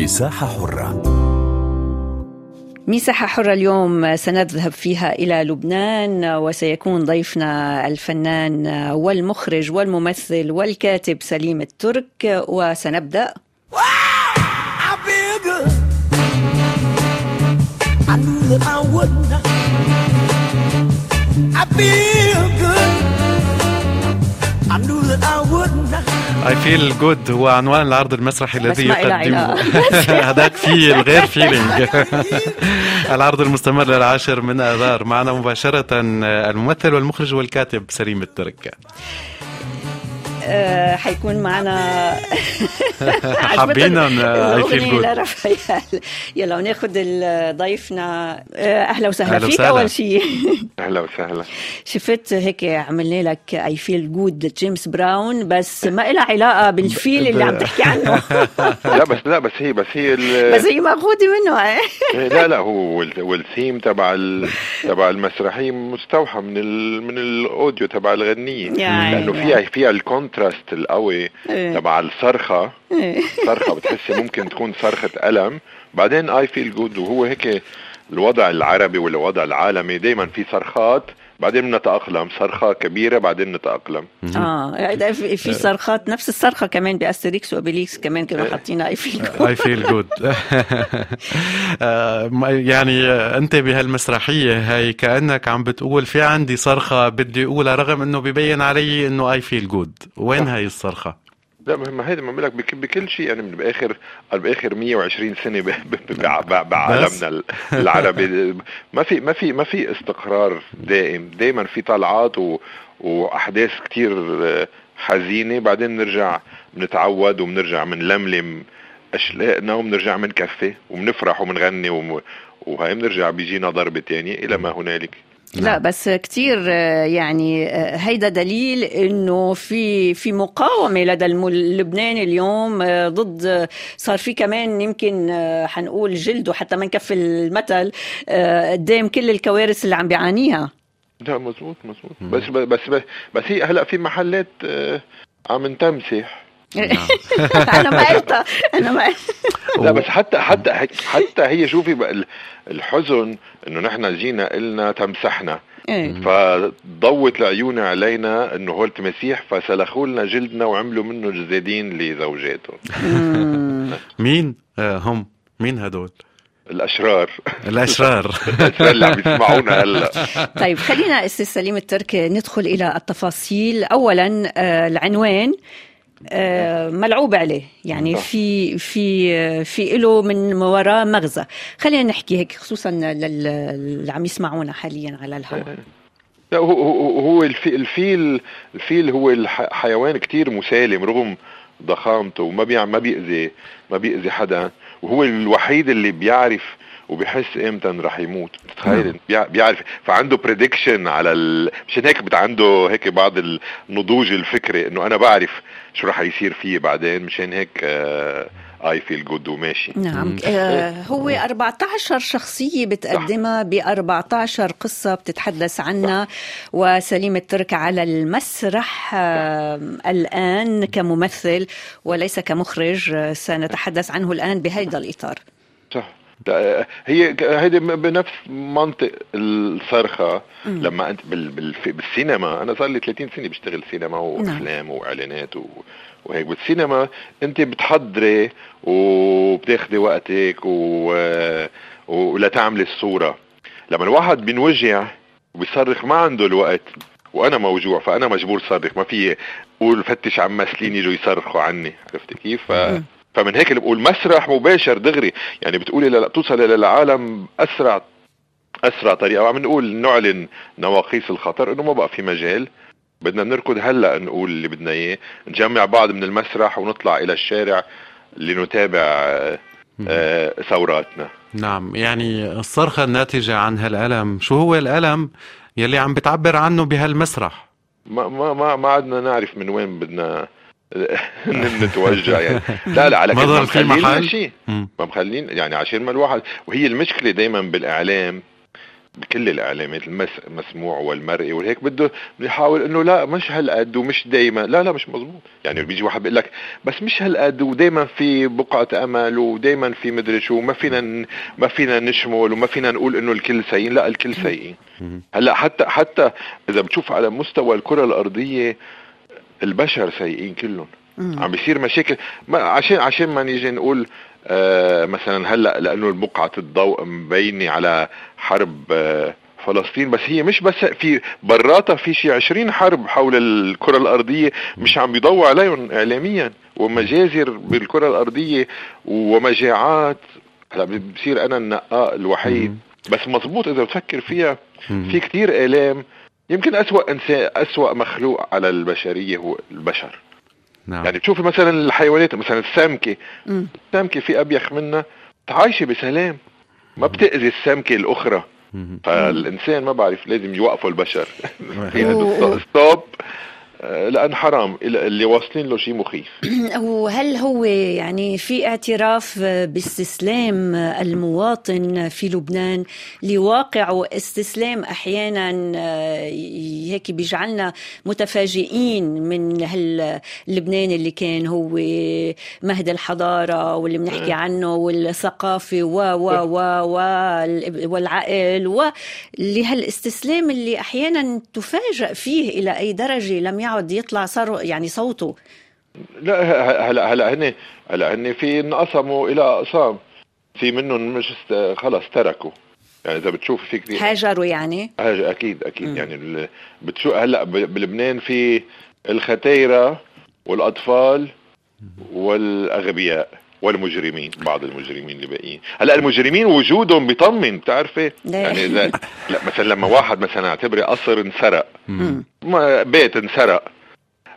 مساحة حرة. مساحة حرة اليوم سنذهب فيها إلى لبنان وسيكون ضيفنا الفنان والمخرج والممثل والكاتب سليم الترك وسنبدأ. I feel good. I feel good. هو عنوان العرض المسرحي الذي يقدمه. هذاك فيه الغير فيلينج العرض المستمر للعاشر من آذار. معنا مباشرة الممثل والمخرج والكاتب سليم الترك آه، حيكون معنا. حابين أغنية جود لرفايال يلا وناخذ ضيفنا. آه، أهلا وسهلا. أهلا فيك. أول شيء أهلا وسهلا. شفت هيك عملنا لك I feel good لجيمس براون بس ما لها علاقة بال feel اللي عم تحكي عنه. لا بس لا بس هي بس هي بس هي ماخوذة منه. إيه. لا لا هو وال- والثيم تبع تبع المسرحية مستوحى من ال من ال audio تبع الغنية. لأنه فيها فيها ال contrast القوي إيه. تبع الصرخة إيه. صرخة بتحسي ممكن تكون صرخة الم بعدين I feel good وهو هيك الوضع العربي والوضع العالمي دائما في صرخات بعدين بنتأقلم صرخة كبيرة بعدين نتأقلم. آه في في صرخات نفس الصرخة كمان بأستريكس وأوبيليكس كمان كانوا إيه. حاطينها اي فيل جود اي فيل good يعني آه، أنت بهالمسرحية هاي كأنك عم بتقول في عندي صرخة بدي أقولها رغم إنه ببين علي إنه I feel good وين هاي الصرخة؟ لا ما هيدا ما بقول لك بك- بكل شيء يعني من بآخر بآخر 120 سنة بعالمنا ال- العربي. ما في ما في ما في استقرار دائم. دائما في طلعات و وأحداث كتير آه، حزينة. بعدين نرجع بنتعود وبنرجع بنلملم اشلاقنا وبنرجع بنكفي وبنفرح وبنغني وهي بنرجع بيجينا ضربه تانية إلى ما هنالك. لا بس كتير آه، يعني هيدا دليل إنه في في مقاومة لدى اللبناني اليوم ضد صار في كمان يمكن حنقول جلده حتى ما نكفي المثل قدام كل الكوارث اللي عم بيعانيها. لا مزبوط مزبوط. بس بس بس بس هي هلأ في محلات عم تمسح. أنا ما قلتها. أنا ما لا بس حتى حتى حتى هي شوفي الحزن إنه نحن جينا قلنا تمسحنا. إيه. فضوت العيون علينا إنه هول تماسيح فسلخوا لنا جلدنا وعملوا منه جزادين لزوجاتهم مم. مين؟ آه، هم. مين هدول؟ الأشرار. الأشرار. الأشرار اللي عم يسمعونا هلا. طيب خلينا أستاذ سليم الترك ندخل إلى التفاصيل. اولا آه، العنوان. ملعوب عليه. يعني. في في في له من وراه مغزى. خلينا نحكي هيك خصوصا لل- اللي عم يسمعونا حاليا على الهواء. لا هو هو هو الفي- الفيل الفيل هو حيوان كتير مسالم رغم ضخامته وما بيع ما بيأذي ما بيأذي حدا. وهو الوحيد اللي بيعرف وبيحس إمتى رح يموت؟ بتخيل بيع- بيعرف. فعنده prediction على ال... مشان هيك بده عنده هيك بعض النضوج الفكري إنه أنا بعرف شو رح يصير فيه بعدين مشان هيك I feel good وماشي. نعم. آه هو 14 شخصية بتقدمها ب 14 قصة بتتحدث عنها. وسليم الترك على المسرح آه الآن كممثل وليس كمخرج آه سنتحدث عنه الآن بهذا الإطار. صح. هي هيدي بنفس منطق الصرخة. مم. لما أنت بال بال بالسينما أنا صار لي 30 سنة بشتغل سينما وأفلام وإعلانات و وهيك. بالسينما أنت بتحضري وبتاخدي وقتك و ولا تعملي الصورة. لما الواحد بينوجع وبيصرخ ما عنده الوقت وأنا موجوع فأنا مجبور صرخ. ما في قول فتش عم ممثلين يجوا يصرخوا عني. عرفت كيف؟ ف... مم. فمن هيك اللي بقول مسرح مباشر دغري. يعني بتقولي لا توصل إلى العالم أسرع أسرع طريقة. وعم نقول نعلن نواقيس الخطر إنه ما بقى في مجال. بدنا نركض هلأ نقول اللي بدنا إياه. نجمع بعض من المسرح ونطلع إلى الشارع لنتابع آه، ثوراتنا. نعم. يعني الصرخة الناتجة عن هالألم شو هو الألم يلي عم بتعبر عنه بهالمسرح؟ ما ما ما ما عدنا نعرف من وين بدنا نتوجع يعني. لا لا على في مخلين؟ شيء. ما مخلين يعني عشان ما الواحد وهي المشكلة دائما بالإعلام. بكل الإعلامات المسموع والمرئي وهيك بده يحاول إنه لا مش هالقد ومش دايما. لا لا مش مزبوط يعني بيجي واحد بيقول لك بس مش هالقد ودايما في بقعة أمل ودايما في مدري شو ما فينا ما فينا نشمل وما فينا نقول إنه الكل سيئين. لا الكل سيئين. هلأ حتى حتى إذا بتشوف على مستوى الكرة الأرضية البشر سيئين كلهم. عم بيصير مشاكل. ما عشان عشان ما نيجي نقول آه مثلا هلأ لأنه بقعة الضوء مبينة على حرب آه فلسطين بس هي مش بس في براتها في شي 20 حرب حول الكرة الأرضية مش عم بيضووا عليهم إعلاميا. ومجازر بالكرة الأرضية ومجاعات. هلأ بصير أنا النقاء الوحيد. بس مزبوط إذا بتفكر فيها في كتير آلام يمكن أسوأ إنسان أسوأ مخلوق على البشرية هو البشر. نعم. يعني تشوفي مثلا الحيوانات مثلا السمكة. السمكة في أبيخ منها عايشة بسلام. ما بتأذي السمكة الأخرى. فالإنسان ما بعرف لازم يوقفوا البشر. ستوب لأن حرام. اللي واصلين له شيء مخيف. وهل هو يعني في اعتراف باستسلام المواطن في لبنان لواقع واستسلام أحيانا آه، هيك بيجعلنا متفاجئين من هاللبنان اللي كان هو مهد الحضارة واللي بنحكي عنه والثقافة و و و والعقل ولهالاستسلام اللي أحيانا تفاجأ فيه إلى أي درجة لم يعد يطلع صار يعني صوته. لا هلا هلا هن هلا هن في انقسموا إلى أقسام. في منهم مش خلص تركوا. يعني إذا بتشوف في كثير هاجروا يعني؟ هاجر أكيد أكيد. م. يعني بتشوف هلا بلبنان في الختيرة والأطفال والأغبياء. والمجرمين بعض المجرمين اللي باقيين. هلا المجرمين وجودهم بيطمن بتعرفي يعني اذا لا مثلا لما واحد مثلا اعتبري قصر انسرق. بيت انسرق.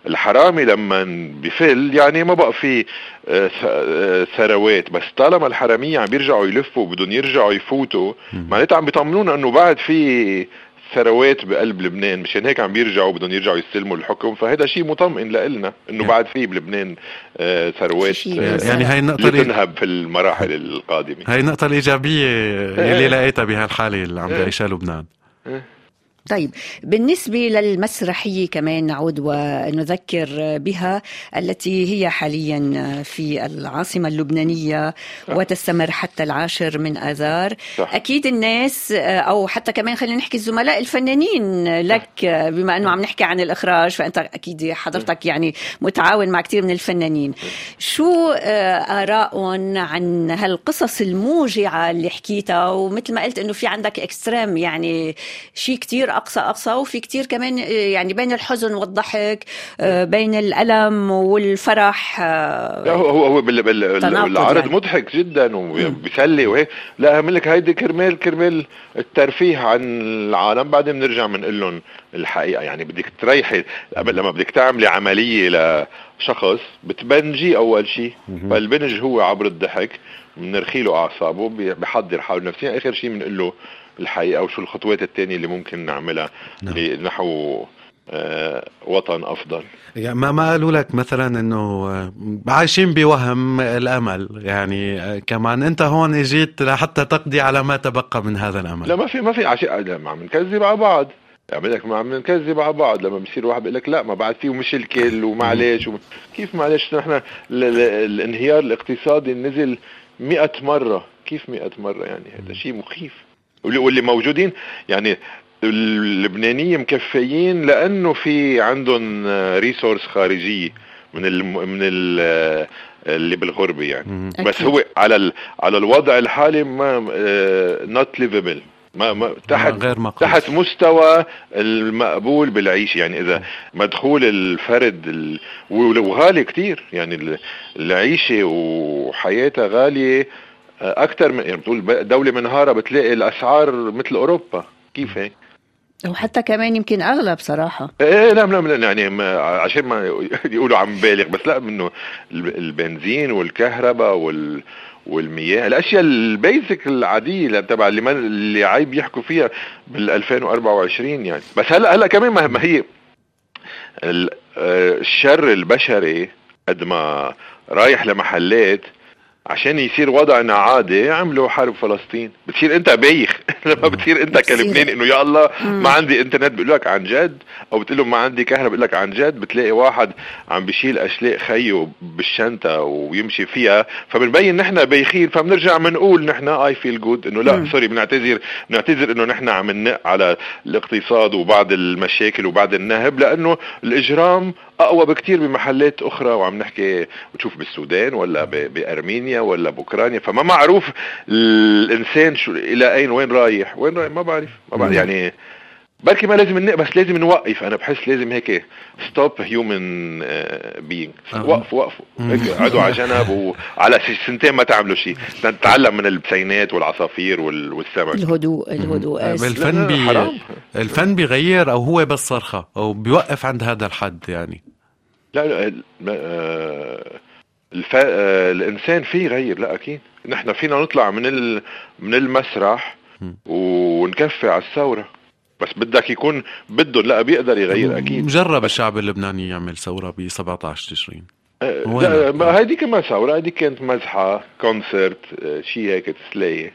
الحرامي لما بفل يعني ما بقى في آه، آه، ثروات. بس طالما الحرامية عم بيرجعوا يلفوا بدهم يرجعوا يفوتوا معناتها عم بيطمنونا إنه بعد في ثروات بقلب لبنان مشان هيك عم بيرجعوا بدهم يرجعوا يستلموا الحكم. فهذا شيء مطمئن لنا إنه بعد في بلبنان آه، ثروات يعني هاي النقطة تنهب في المراحل القادمة. هاي النقطة الإيجابية اللي لقيتها بهالحالة اللي عم بيعيشها لبنان. طيب بالنسبة للمسرحية كمان نعود ونذكر بها التي هي حاليا في العاصمة اللبنانية صح. وتستمر حتى العاشر من آذار. صح. أكيد الناس أو حتى كمان خلينا نحكي الزملاء الفنانين لك بما أنه عم نحكي عن الإخراج فأنت أكيد حضرتك يعني متعاون مع كثير من الفنانين. شو آراءهم عن هالقصص الموجعة اللي حكيتها؟ ومثل ما قلت أنه في عندك إكستريم يعني شيء كثير أقصى أقصى وفي كتير كمان آه، يعني بين الحزن والضحك آه، بين الألم والفرح آه، هو هو هو بالعرض يعني. مضحك جدا وبيسلي وهيك. لا اعمل لك هيدي كرمال كرمال الترفيه عن العالم. بعدين بنرجع بنقول لهم الحقيقة. يعني بدك تريحي. لما بدك تعملي عملية لشخص بتبنجي أول شيء. فالبنج هو عبر الضحك. بنرخي له اعصابه بحضر حاله نفسيا آخر شيء بنقول له الحقيقة وشو الخطوات الثانية اللي ممكن نعملها نعم. نحو آه، وطن أفضل. يعني ما ما قالوا لك مثلا إنه آه، عايشين بوهم الأمل؟ يعني آه، كمان أنت هون إجيت لحتى تقضي على ما تبقى من هذا الأمل. لا ما في ما في عشي ما عم نكذب على بعض. يعني لك ما عم نكذب على بعض. لما بصير واحد بيقول لك لا ما بعد فيه مش الكل ومعلش وم... كيف معلش نحن الانهيار الاقتصادي نزل مئة مرة. كيف مئة مرة يعني؟ هذا شيء مخيف. واللي موجودين يعني اللبنانيه مكفيين لأنه في عندهم ريسورس خارجيه من ال من ال اللي بالغربه يعني. أكيد. بس هو على ال على الوضع الحالي ما not livable ما ما تحت غير مقبول. تحت مستوى المقبول بالعيش. يعني إذا مدخول الفرد وغالي كتير. يعني العيشة وحياتها غالية أكثر من يعني بتقول دولة منهارة بتلاقي الأسعار مثل أوروبا. كيف هيك؟ وحتى كمان يمكن أغلى بصراحة. إيه لا لا يعني ما عشان ما يقولوا عم بالغ بس لا منه البنزين والكهرباء وال والمياه. الأشياء البيزك العاديه تبع اللي اللي عيب يحكوا فيها بال 2024 يعني. بس هلا هلا كمان ما هي آه، الشر البشري قد ما رايح لمحلات عشان يصير وضعنا عادي عملوا حرب فلسطين. بتصير أنت بايخ لما بتصير انت. كلبناني انه يا الله ما عندي انترنت بيقول لك عن جد أو بتقول له ما عندي كهرباء بيقول لك عن جد بتلاقي واحد عم بيشيل أشلاء خيه بالشنطه ويمشي فيها فبنبين نحن بايخين فبنرجع بنقول نحن I feel good إنه لا sorry بنعتذر بنعتذر إنه نحن عم ننق على الاقتصاد وبعض المشاكل وبعض النهب لأنه الإجرام أقوى بكتير بمحلات أخرى وعم نحكي بتشوف بالسودان ولا بأرمينيا ولا بأوكرانيا فما معروف الإنسان شو إلى أين وين رايح؟ وين رايح؟ ما بعرف ما بعرف. يعني بركي ما لازم نق بس لازم نوقف. أنا بحس لازم هيك stop human being. وقفوا وقفوا هيك قعدوا على جنب وعلى سنتين ما تعملوا شيء. نتعلم من البسينات والعصافير وال- والسمك. الهدوء الهدوء. آه، الفن بي حرام. الفن بيغير أو هو بس صرخة أو بيوقف عند هذا الحد يعني. لا لا ال- آه، الف... آه، الإنسان فيه يغير. لا أكيد. نحن فينا نطلع من ال... من المسرح ونكفي على الثورة. بس بدك يكون بده لا بيقدر يغير أكيد. جرب الشعب اللبناني يعمل ثورة ب 17 تشرين. آه، هيدي كمان ثورة هيدي كانت مزحة كونسرت آه، شيء هيك تسلية.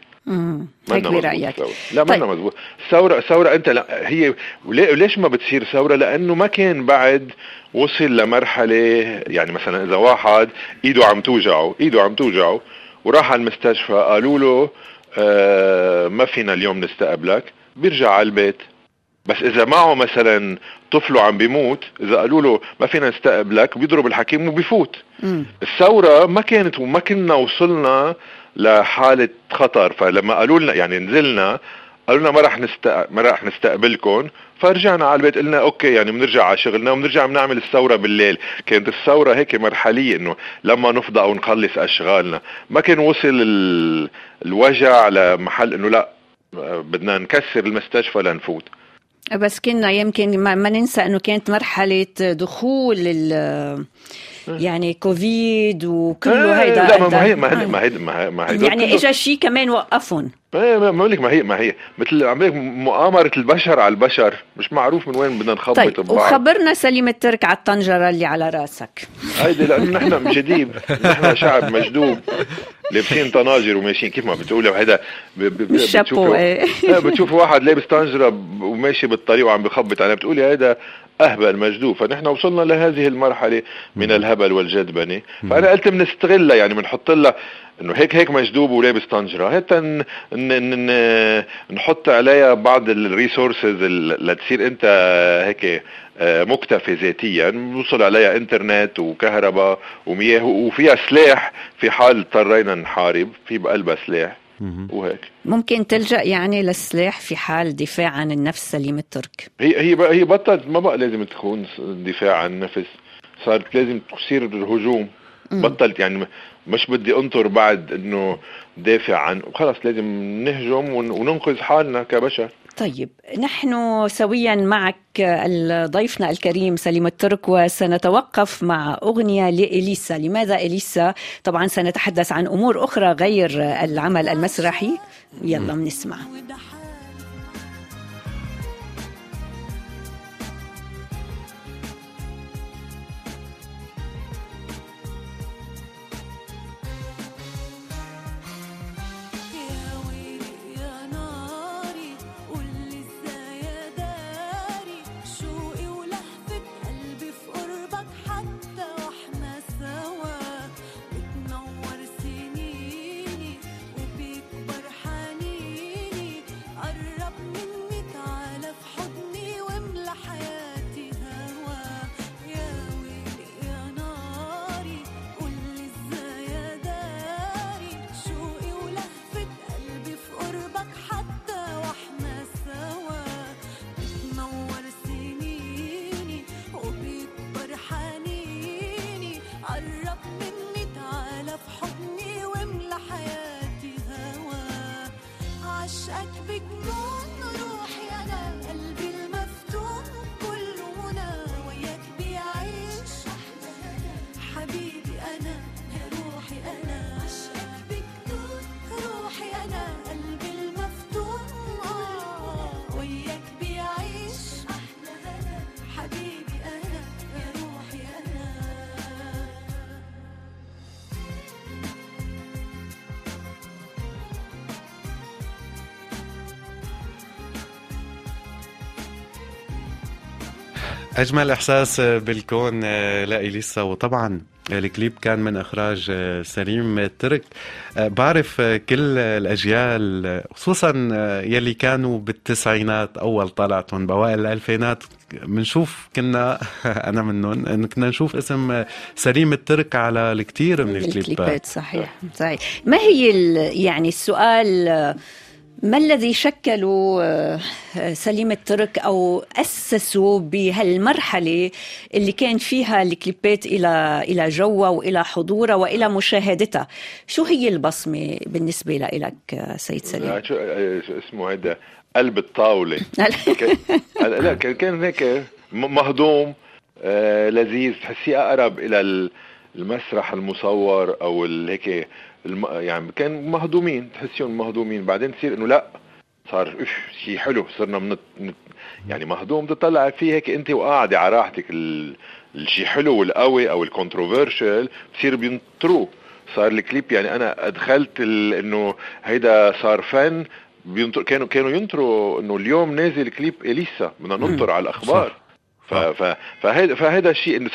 هيك الثورة. لا طيب. مزبوط ثورة ثورة أنت لا هي ليش ما بتصير ثورة؟ لأنه ما كان بعد وصل لمرحلة يعني مثلا إذا واحد إيده عم توجعه إيده عم توجعه وراح على المستشفى قالوا له آه ما فينا اليوم نستقبلك بيرجع على البيت. بس إذا معه مثلا طفله عم بيموت إذا قالوا له ما فينا نستقبلك بيضرب الحكيم وبيفوت. مم. الثورة ما كانت وما كنا وصلنا لحالة خطر. فلما قالوا لنا يعني نزلنا قالوا لنا ما راح نست... ما راح نستقبلكم. فرجعنا على البيت قلنا أوكي يعني بنرجع على شغلنا وبنرجع بنعمل الثورة بالليل. كانت الثورة هيك مرحلية إنه لما نفضى أو نخلص أشغالنا. ما كان وصل ال... الوجع لمحل إنه لا بدنا نكسر المستشفى لنفوت. بس كنا يمكن ما, ننسى أنه كانت مرحلة دخول يعني كوفيد وكله آه، هيدا لا ما هي ما هي. ما هي ما هي, يعني اجى شيء كمان وقفهم. ما ما بقول لك ما هي ما هي. مثل عم مؤامرة البشر على البشر. مش معروف من وين بدنا نخبط طيب ببعض. وخبرنا سليم الترك على الطنجرة اللي على راسك. هيدي لأنه نحن مجديب نحن شعب مجدوب لابسين طناجر وماشيين كيف ما بتقولي. وهذا ب- ب- ب- بالشابو، بتشوفي- إيه. بتشوفي واحد لابس طنجرة وماشي بالطريق وعم بخبط عليها بتقولي هذا أهبل مجدوب فنحن وصلنا لهذه المرحلة من الهبل والجدبنه فأنا قلت بنستغلها يعني بنحط لها إنه هيك هيك مجدوب ولابس طنجرة. حتى نحط عليها بعض الريسورسز لتصير أنت هيك آه، مكتفي ذاتيا. بوصل عليها إنترنت وكهرباء ومياه وفيها سلاح في حال اضطرينا نحارب في بقلبها سلاح. وهيك. ممكن تلجأ يعني للسلاح في حال دفاع عن النفس سليم الترك. هي هي بقى هي بطلت ما بقى لازم تكون دفاع عن النفس. صارت لازم تصير هجوم بطلت يعني مش بدي انطر بعد إنه دافع عن خلص لازم نهجم ون- وننقذ حالنا كبشر. طيب نحن سويا معك ال- ضيفنا الكريم سليم الترك وسنتوقف مع أغنية لإليسا. لماذا إليسا؟ طبعا سنتحدث عن أمور أخرى غير العمل المسرحي. يلا بنسمع. أجمل إحساس بالكون آه، لإليسا وطبعا الكليب كان من إخراج آه، سليم ترك. آه، بعرف كل الأجيال آه، خصوصا يلي كانوا بالتسعينات أول طلعتهم بأوائل الألفينات. بنشوف كنا أنا منهم إن كنا نشوف اسم سليم الترك على الكثير من الكليبات. الكليبات صحيح صحيح. ما هي يعني السؤال ما الذي شكلوا آه، سليم الترك أو اسسوا بهالمرحلة اللي كان فيها الكليبات إلى إلى جوها وإلى حضورها وإلى مشاهدتها؟ شو هي البصمة بالنسبة لك سيد سليم؟ شو آه، شو اسمه هيدا؟ قلب الطاولة. كان- لا كان كان هيك مهضوم آه لذيذ. تحسيه أقرب إلى ال- المسرح المصور أو هيك الم... يعني كان مهضومين تحسيهم مهضومين. بعدين تصير إنه لا صار اف شيء حلو صرنا من يعني مهضوم تطلع فيه هيك أنت وقاعدة على راحتك. ال... الشيء حلو والقوي أو ال controversial بصير بينطروه صار الكليب يعني أنا أدخلت ال... إنه هيدا صار فن بينطر كانوا كانوا ينطروا إنه اليوم نازل كليب إليسا. بدنا ننطر على الأخبار. ف فهيدا فهيدا الشيء إنه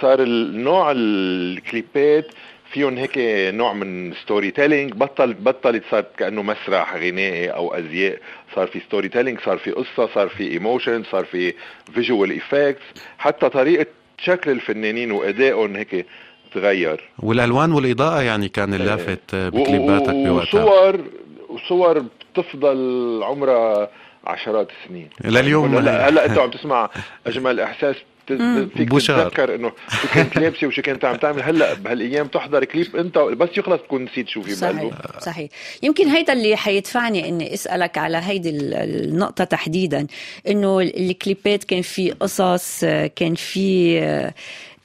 صار النوع الكليبات فيهم هيك نوع من storytelling بطل بطلت صارت كأنه مسرح غنائي أو أزياء. صار في storytelling صار في قصة صار في emotion صار في visual effects حتى طريقة شكل الفنانين وأدائهم هيك تغير. والألوان والإضاءة يعني كان اللافت آه، بكليباتك بوقتها. وصور وصور بتفضل عمرها عشرات السنين. لليوم هلا هلا أنت عم تسمع أجمل إحساس فيك. تتذكر إنه شو كنت لابسه وشو كنت عم تعمل. هلأ بهالأيام تحضر كليب أنت بس يخلص تكون نسيت شو في صحيح بقلبه صحيح. يمكن هيدا اللي حيدفعني إني أسألك على هيدي ال- النقطة تحديدا. إنه الكليبات كان في قصص كان في آه،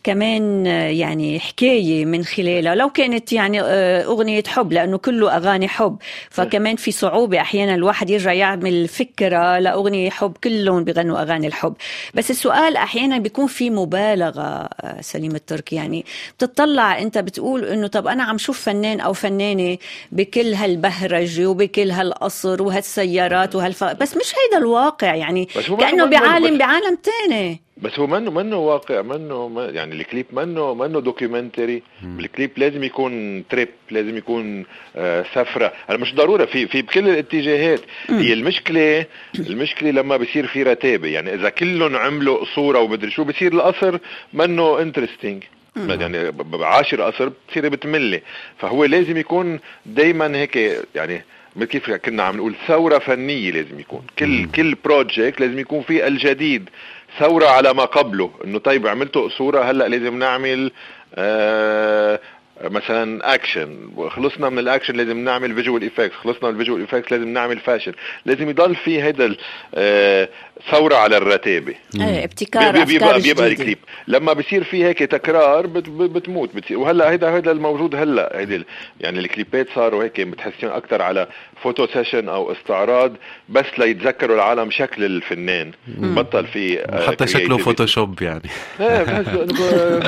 كمان يعني حكاية من خلالها. لو كانت يعني آه، أغنية حب لأنه كله أغاني حب فكمان في صعوبة أحيانا الواحد يرجع يعمل فكرة لأغنية حب كلهم بيغنوا أغاني الحب. بس السؤال أحيانا بيكون في مبالغة آه، سليم الترك يعني بتطلع أنت بتقول إنه طب أنا عم شوف فنان أو فنانة بكل هالبهرجه وبكل هالقصر وهالسيارات وهالف بس مش هيدا الواقع. يعني كأنه بعالم بعالم تاني. بس هو منه منه واقع منه يعني الكليب منه منه documentary الكليب لازم يكون trip لازم يكون آه سفرة. أنا مش ضرورة في في بكل الاتجاهات. هي المشكلة المشكلة لما بصير في رتابه يعني إذا كلهم عملوا صورة ومدري شو بصير القصر منه interesting يعني ب- ب- عاشر قصر بتصير بتملي. فهو لازم يكون دايما هيك يعني مثل كيف كنا عم نقول ثورة فنية لازم يكون. كل كل project لازم يكون فيه الجديد. ثورة على ما قبله. إنه طيب عملتوا صوره هلأ لازم نعمل آه مثلا اكشن خلصنا من الاكشن لازم نعمل visual effects خلصنا من ال visual effects لازم نعمل fashion لازم يضل في هيدا ال- آه، ثورة على الرتابه إيه ابتكار بيبقى بيبقى جديدة. الكليب لما بصير في هيك تكرار بت بتموت. بتصير وهلا هيدا هيدا الموجود هلا. هيدي ال- يعني الكليبات صاروا هيك بتحسين أكثر على photo session أو استعراض بس ليتذكروا العالم شكل الفنان. بطل في آه، حتى شكله. Photoshop يعني. إيه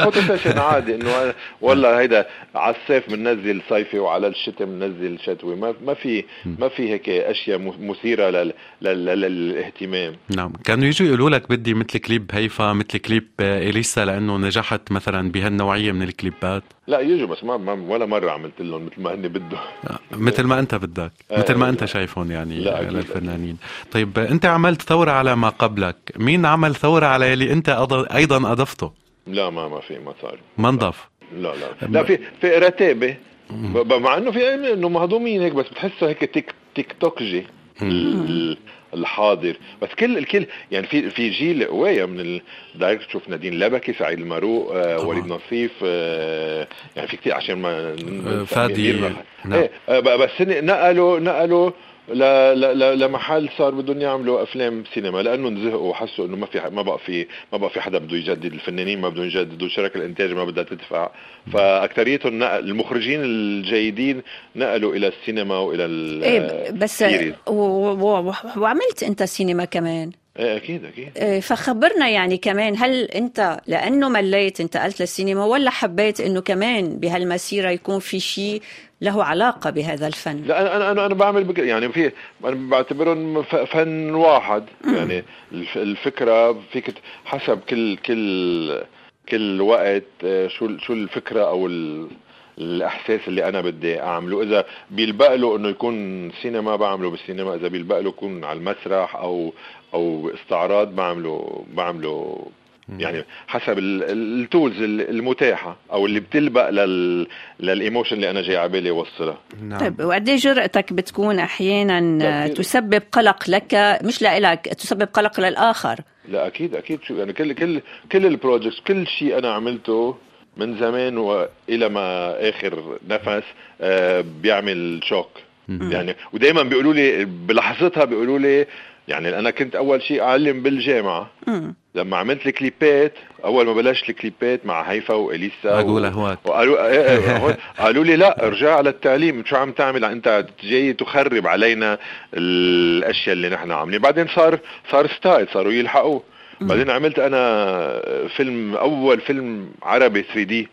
photo session عادي. إنه والله هيدا على الصيف بننزل صيفي وعلى الشتاء بننزل شتوي. ما ما في ما في هيك أشياء مثيرة لل لل لل- للاهتمام. نعم. كانوا يجوا يقولوا لك بدي مثل كليب هيفا مثل كليب إليسا لأنه نجحت مثلا بهالنوعية من الكليبات. لا يجوا بس ما, ما ولا مرة عملت لهم مثل ما هن بدهم. آه، مثل ما أنت بدك. آه، مثل ما لا. أنت شايفهم يعني لا، آه، للفنانين. طيب أنت عملت ثورة على ما قبلك. مين عمل ثورة على يلي أنت أض- أيضا أضفته؟ لا ما ما في ما صار. ما انضاف. لا لا. لا في في رتابة. مع إنه في إنه مهضومين هيك بس بتحسه هيك تيك تيك توكجي. ال- الحاضر. بس كل الكل يعني في في جيل قوايا من ال- directors شوف نادين لبكي سعيد الماروق آه. وليد نصيف آه يعني في كثير عشان ما آه، فادي، نعم. إيه آه، بس نقلوا نقلوا لمحل صار بدهم يعملوا أفلام سينما لأنه انزهقوا وحسوا إنه ما في ما بقى في ما بقى في حدا بده يجدد الفنانين ما بدهم يجددوا شركة الإنتاج ما بدها تدفع. فأكثريتهم نقل المخرجين الجيدين نقلوا إلى السينما وإلى ال- إيه بس. و- و- و- وعملت أنت سينما كمان؟ أكيد أكيد. آه، فخبرنا يعني كمان هل أنت لأنه مليت انتقلت للسينما ولا حبيت إنه كمان بهالمسيرة يكون في شيء له علاقة بهذا الفن؟ لا أنا أنا أنا, بعمل بك يعني في أنا بعتبرهم فن واحد. يعني الف- الفكرة فيك حسب كل كل كل وقت آه، شو شو الفكرة أو ال الإحساس اللي أنا بدي أعمله. إذا بيلبق له إنه يكون سينما بعمله بالسينما إذا بيلبق له يكون على المسرح أو أو استعراض بعمله بعمله يعني حسب ال- ال- ال tools ال- المتاحة أو اللي بتلبق لل لل emotion اللي أنا جاي على بالي اوصلها نعم. طيب وقد إيه جرأتك بتكون أحيانا. تسبب قلق لك مش لإلك تسبب قلق للآخر؟ لا أكيد أكيد. شو يعني كل كل كل ال projects كل شيء أنا عملته من زمان وإلى ما آخر نفس آه بيعمل shock. يعني ودائما بيقولوا لي بلحظتها بيقولوا لي يعني أنا كنت أول شيء أعلم بالجامعة. لما عملت الكليبات أول ما بلشت الكليبات مع هيفا وإليسا أقول و... اهوات وقالوا إيه إيه قالوا لي لا ارجع على التعليم. شو عم تعمل؟ أنت جاي تخرب علينا الأشياء اللي نحن عاملين. بعدين صار صار style صاروا يلحقوه بعدين عملت أنا فيلم أول فيلم عربي 3D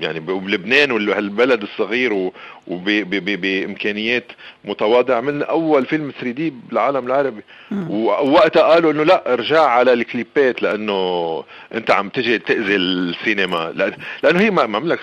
يعني بلبنان وهالبلد الصغير و- وب- ب- ب- بإمكانيات متواضعة. عملنا أول فيلم 3D بالعالم العربي. ووقتها قالوا إنه لا ارجع على الكليبات لأنه أنت عم تجي تأذي السينما. لأنه هي ما ما عملك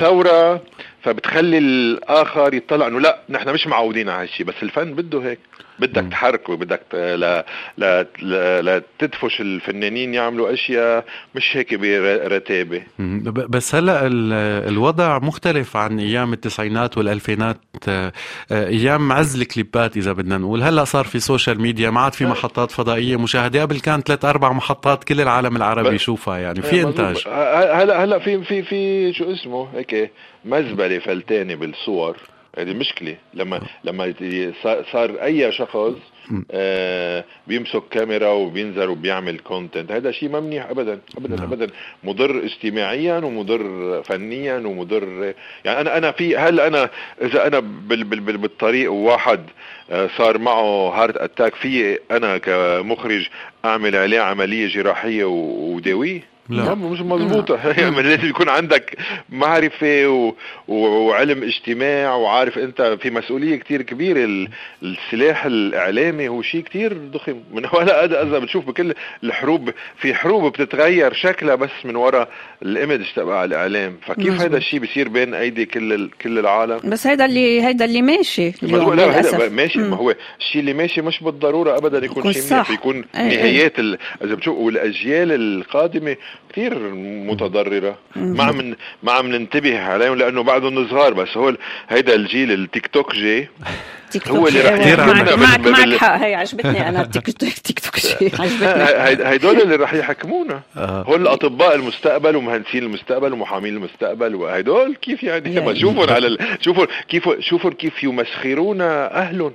ثورة فبتخلي الآخر يطلع إنه لا نحن مش معودين على هالشيء بس الفن بده هيك. بدك تحركه بدك لا لا لا, لا تدفش الفنانين يعملوا أشياء مش هيك برتابه بس هلا ال- الوضع مختلف عن أيام التسعينات والألفينات. آه، آه، أيام عز الكليبات إذا بدنا نقول. هلا صار في سوشيال ميديا ما عاد في محطات فضائية مشاهدة. قبل كان ثلاث أربع محطات كل العالم العربي يشوفها يعني. في. إنتاج. هلا هلا في في في شو اسمه؟ هيك مزبلة فلتانة بالصور. هذه مشكلة. لما لما ي- صار- أي شخص آه بيمسك كاميرا وبينزل وبيعمل content هذا شيء ما منيح ابدا ابدا نعم. ابدا. مضر اجتماعيا ومضر فنيا ومضر يعني أنا أنا في هل أنا إذا أنا بال بال بال بالطريق وواحد آه، صار معه heart attack في أنا كمخرج أعمل عليه عملية جراحية وداويه؟ لا. مش مضبوطة يعني لازم يكون عندك معرفة و... وعلم اجتماع وعارف انت في مسؤولية كتير كبيرة ال... السلاح الإعلامي هو شيء كتير ضخم من هلا اذا اذا بتشوف بكل الحروب في حروب بتتغير شكلها بس من وراء الإيمج تبع الإعلام فكيف. هذا الشيء بيصير بين أيدي كل ال... كل العالم بس هيدا اللي هيدا اللي ماشي اليوم لا هذا ماشي. ما هو الشيء اللي ماشي مش بالضرورة ابدا يكون شيء منيح. يكون إيه، إيه. نهايات ال... إذا بتشوف والأجيال القادمة كثير متضررة. ما عم ما عم ننتبه عليهم لأنه بعدهم صغار بس هو هيدا الجيل التيك توك تيك هو اللي رح يرعب معك بال- معك حق. هي عجبتني أنا تيك توك تيك توك شيء عجبتني. هيدول اللي رح يحكمونا. آه. هول اطباء المستقبل ومهندسين المستقبل ومحامين المستقبل وهدول كيف يعني؟ يعني. ما شوفوا على ال... شوفوا كيف شوفوا كيف يمسخرون أهلهم.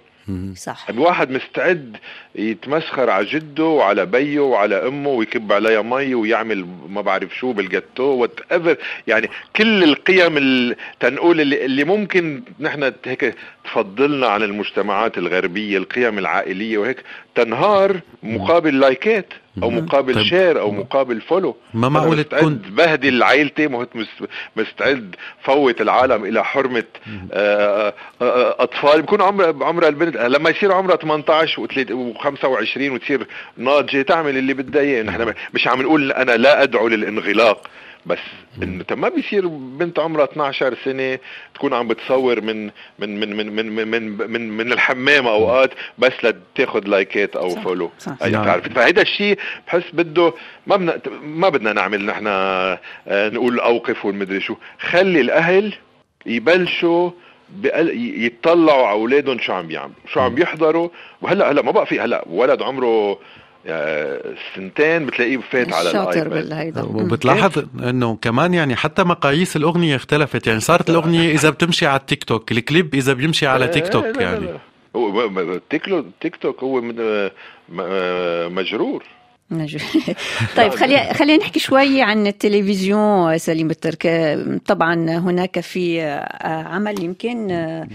صح. الواحد مستعد يتمسخر على جده وعلى بيه وعلى أمه ويكب عليها مي ويعمل ما بعرف شو بالجاتو whatever يعني كل القيم ال- تنقول اللي, اللي ممكن نحن هيك تفضلنا عن المجتمعات الغربية القيم العائلية وهيك تنهار مقابل likeات أو مقابل طيب. share أو مقابل follow ما معقول تكون بهدل عائلتي مستعد فوت العالم إلى حرمة آه، آه، أطفال. بيكون عمر عمر البنت لما يصير عمرها 18 و25 وتصير ناضجة. تعمل اللي بدها إياه. نحن مش عم نقول أنا لا أدعو للانغلاق بس انه ما بيصير بنت عمرها 12 سنة تكون عم بتصور من من من من من من من, من, من الحمام أوقات بس لتاخذ لايكات أو صح، فولو. صح. نعم. بتعرف فهيدا الشيء بحس بده ما بدنا ما بدنا نعمل نحن آه، نقول أوقف والمدري شو. خلي الأهل يبلشوا بقل- ي- يتطلعوا على أولادهم شو عم بيعملوا شو عم بيحضروا. وهلا هلأ ما بقى في هلأ ولد عمره آه، سنتين بتلاقيه فات على شاطر الآيباد. بالهيدا. وبتلاحظ إنه كمان يعني حتى مقاييس الأغنية اختلفت يعني صارت الأغنية إذا بتمشي على التيك توك الكليب إذا بيمشي على تيك لا، توك يعني. تيك تيك توك هو آه، آه، مجرور. طيب خلي خلينا نحكي شوي عن التلفزيون سليم الترك. طبعا هناك في آه، عمل يمكن آه،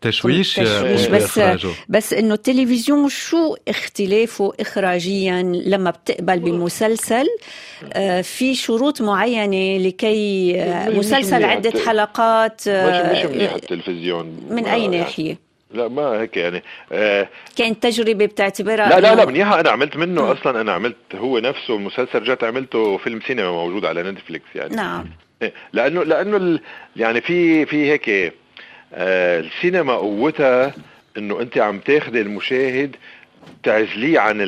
تشويش تشويش آه، بس. بس إنه التلفزيون شو اختلافه اخراجيا لما بتقبل بمسلسل؟ في شروط معينة لكي مسلسل عدة حلقات مش مش منيح التلفزيون. من أي يعني- ناحية؟ لا ما هيك يعني آه كانت تجربة بتعتبرها لا لا لا منيحة أنا عملت منه أصلا أنا عملت هو نفسه المسلسل رجعت عملته فيلم سينما موجود على نتفليكس يعني. نعم. إيه، لأنه لأنه ال... يعني في في هيك آه السينما قوتها إنه أنت عم تاخذي المشاهد تعزليه عن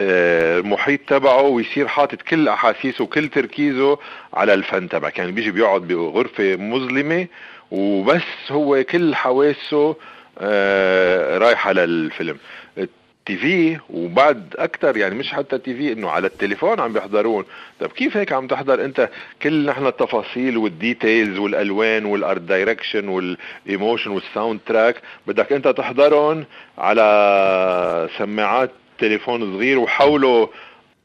آه، المحيط تبعه ويصير حاطط كل أحاسيسه وكل تركيزه على الفن تبعك. يعني بيجي بيقعد بغرفة مظلمة وبس هو كل حواسه آه، رايحه للفيلم ال TV وبعد أكثر يعني مش حتى TV إنه على التليفون عم بيحضرون. طب كيف هيك عم تحضر أنت؟ كل نحن التفاصيل وال details والألوان وال art direction وال emotion وال soundtrack بدك أنت تحضرهم على سماعات تليفون صغير وحوله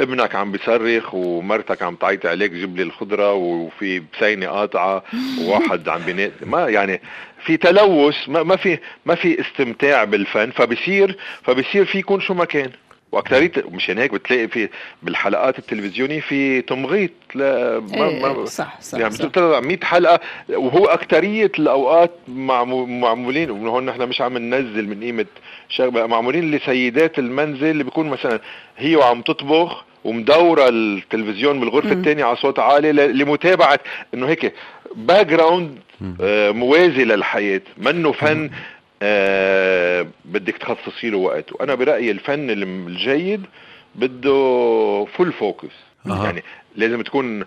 ابنك عم بيصرخ ومرتك عم تعيط عليك جيب لي الخضرة وفي بسينة قاطعة وواحد عم بينادي ما يعني في تلوث ما, ما في ما في استمتاع بالفن فبصير فبصير في يكون شو ما كان. وأكثرية مشان هيك بتلاقي في بالحلقات التلفزيونية في تمغيط لا ما إيه، ما صح صح, يعني صح. بتطلع 100 حلقة وهو أكثرية الأوقات معمو- معمولين وهون نحن مش عم ننزل من قيمة شغلة معمولين لسيدات المنزل اللي بيكون مثلا هي وعم تطبخ ومدورة التلفزيون بالغرفه الثانية على صوت عالي ل- لمتابعة إنه هيك background موازي للحياة منه فن آه بدك تخصصي له وقت. وأنا برأيي الفن الجيد بده full focus أها. يعني لازم تكون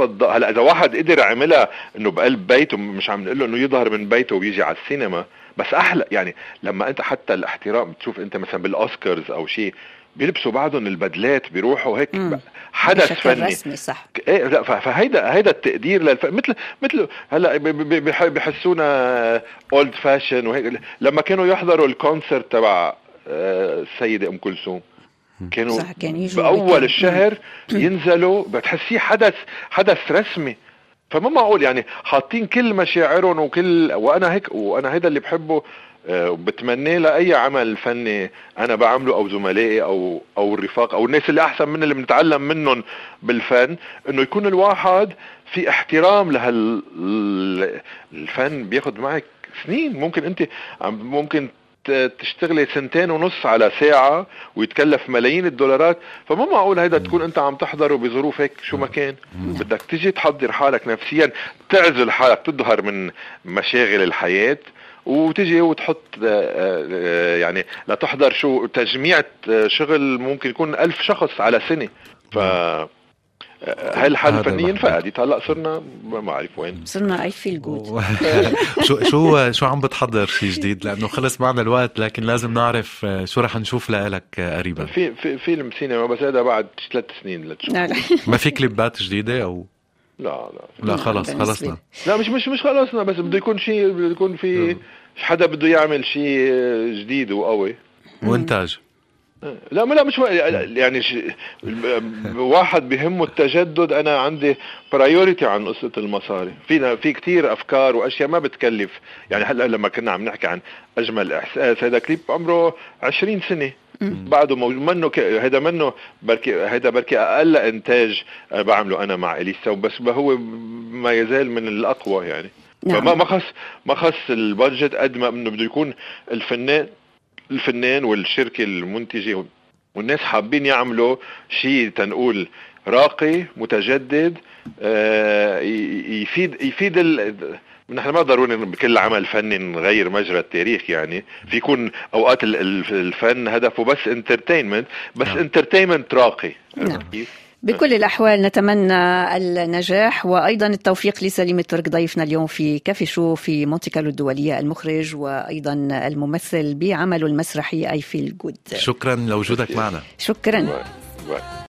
الضوء هلأ إذا واحد قدر عملها إنه بقلب بيته مش عم نقول له إنه يظهر من بيته ويجي على السينما. بس أحلى يعني لما أنت حتى الإحترام بتشوف أنت مثلا بالأوسكارز أو شيء بيلبسوا بعضهم البدلات بيروحوا هيك مم. حدث بشكل فني. رسمي صح. إيه لا فهيدا هيدا التقدير للف... مثل مثل هلأ ب- ب- بح- بحسونا old fashioned وهيك. لما كانوا يحضروا ال concert تبع آه، السيدة أم كلثوم كانوا صح، كان يجوا بأول الشهر ينزلوا بتحسيه حدث حدث رسمي. فما معقول يعني حاطين كل مشاعرهم وكل وأنا هيك وأنا هيدا اللي بحبه. آه، وبتمناه لأي عمل فني أنا بعمله أو زملائي أو أو الرفاق أو الناس اللي أحسن من اللي بنتعلم منهم بالفن إنه يكون الواحد في احترام لهال ال- الفن بياخد معك سنين. ممكن أنت ممكن تشتغلي سنتين ونص على ساعة ويتكلف ملايين الدولارات. فما معقول هيدا تكون أنت عم تحضره بظروف هيك شو ما كان. بدك تيجي تحضر حالك نفسيا تعزل حالك تظهر من مشاغل الحياة. وتجي وتحط آه، آه، يعني لتحضر شو تجميع آه، شغل ممكن يكون ألف شخص على سنة. ف هاي الحالة هذا الفنية المحبوب. انفقدت هلا صرنا ما بعرف وين. صرنا I feel good شو شو شو عم بتحضر شيء جديد؟ لأنه خلص معنا الوقت لكن لازم نعرف شو رح نشوف لك قريبا. في في فيلم سينما بس هذا بعد ثلاث سنين لتشوف. لا لا. ما في كليبات جديدة أو لا لا. لا خلص بالنسبة خلصنا. لا مش مش مش خلصنا بس بده يكون شيء بده يكون في حدا بده يعمل شيء جديد وقوي. وإنتاج. لا ما لا مش يعني. واحد بهمه التجدد أنا عندي برايورتي عن قصة المصاري. فينا في كتير أفكار وأشياء ما بتكلف. يعني هلأ لما كنا عم نحكي عن أجمل إحساس هذا كليب عمره 20 سنة. بعده موجود. منه ك... هيدا منه بركي هيدا بركي أقل إنتاج آه، بعمله أنا مع إليسا بس هو ما يزال من الأقوى يعني. نعم. فما ما خص ما خص البادجت قد ما إنه بده يكون الفنان الفنان والشركة المنتجة. والناس حابين يعملوا شيء تنقول راقي متجدد آه، يفيد يفيد ال... نحن ما ضروري بكل عمل فني نغير مجرى التاريخ يعني في يكون أوقات ال- ال- الفن هدفه بس entertainment بس. entertainment راقي نعم. بكل الأحوال نتمنى النجاح وأيضا التوفيق لسليم الترك ضيفنا اليوم في كافي شو في مونتي كارلو الدولية المخرج وأيضا الممثل بعمله المسرحي I Feel Good شكرا لوجودك معنا شكرا باي. باي.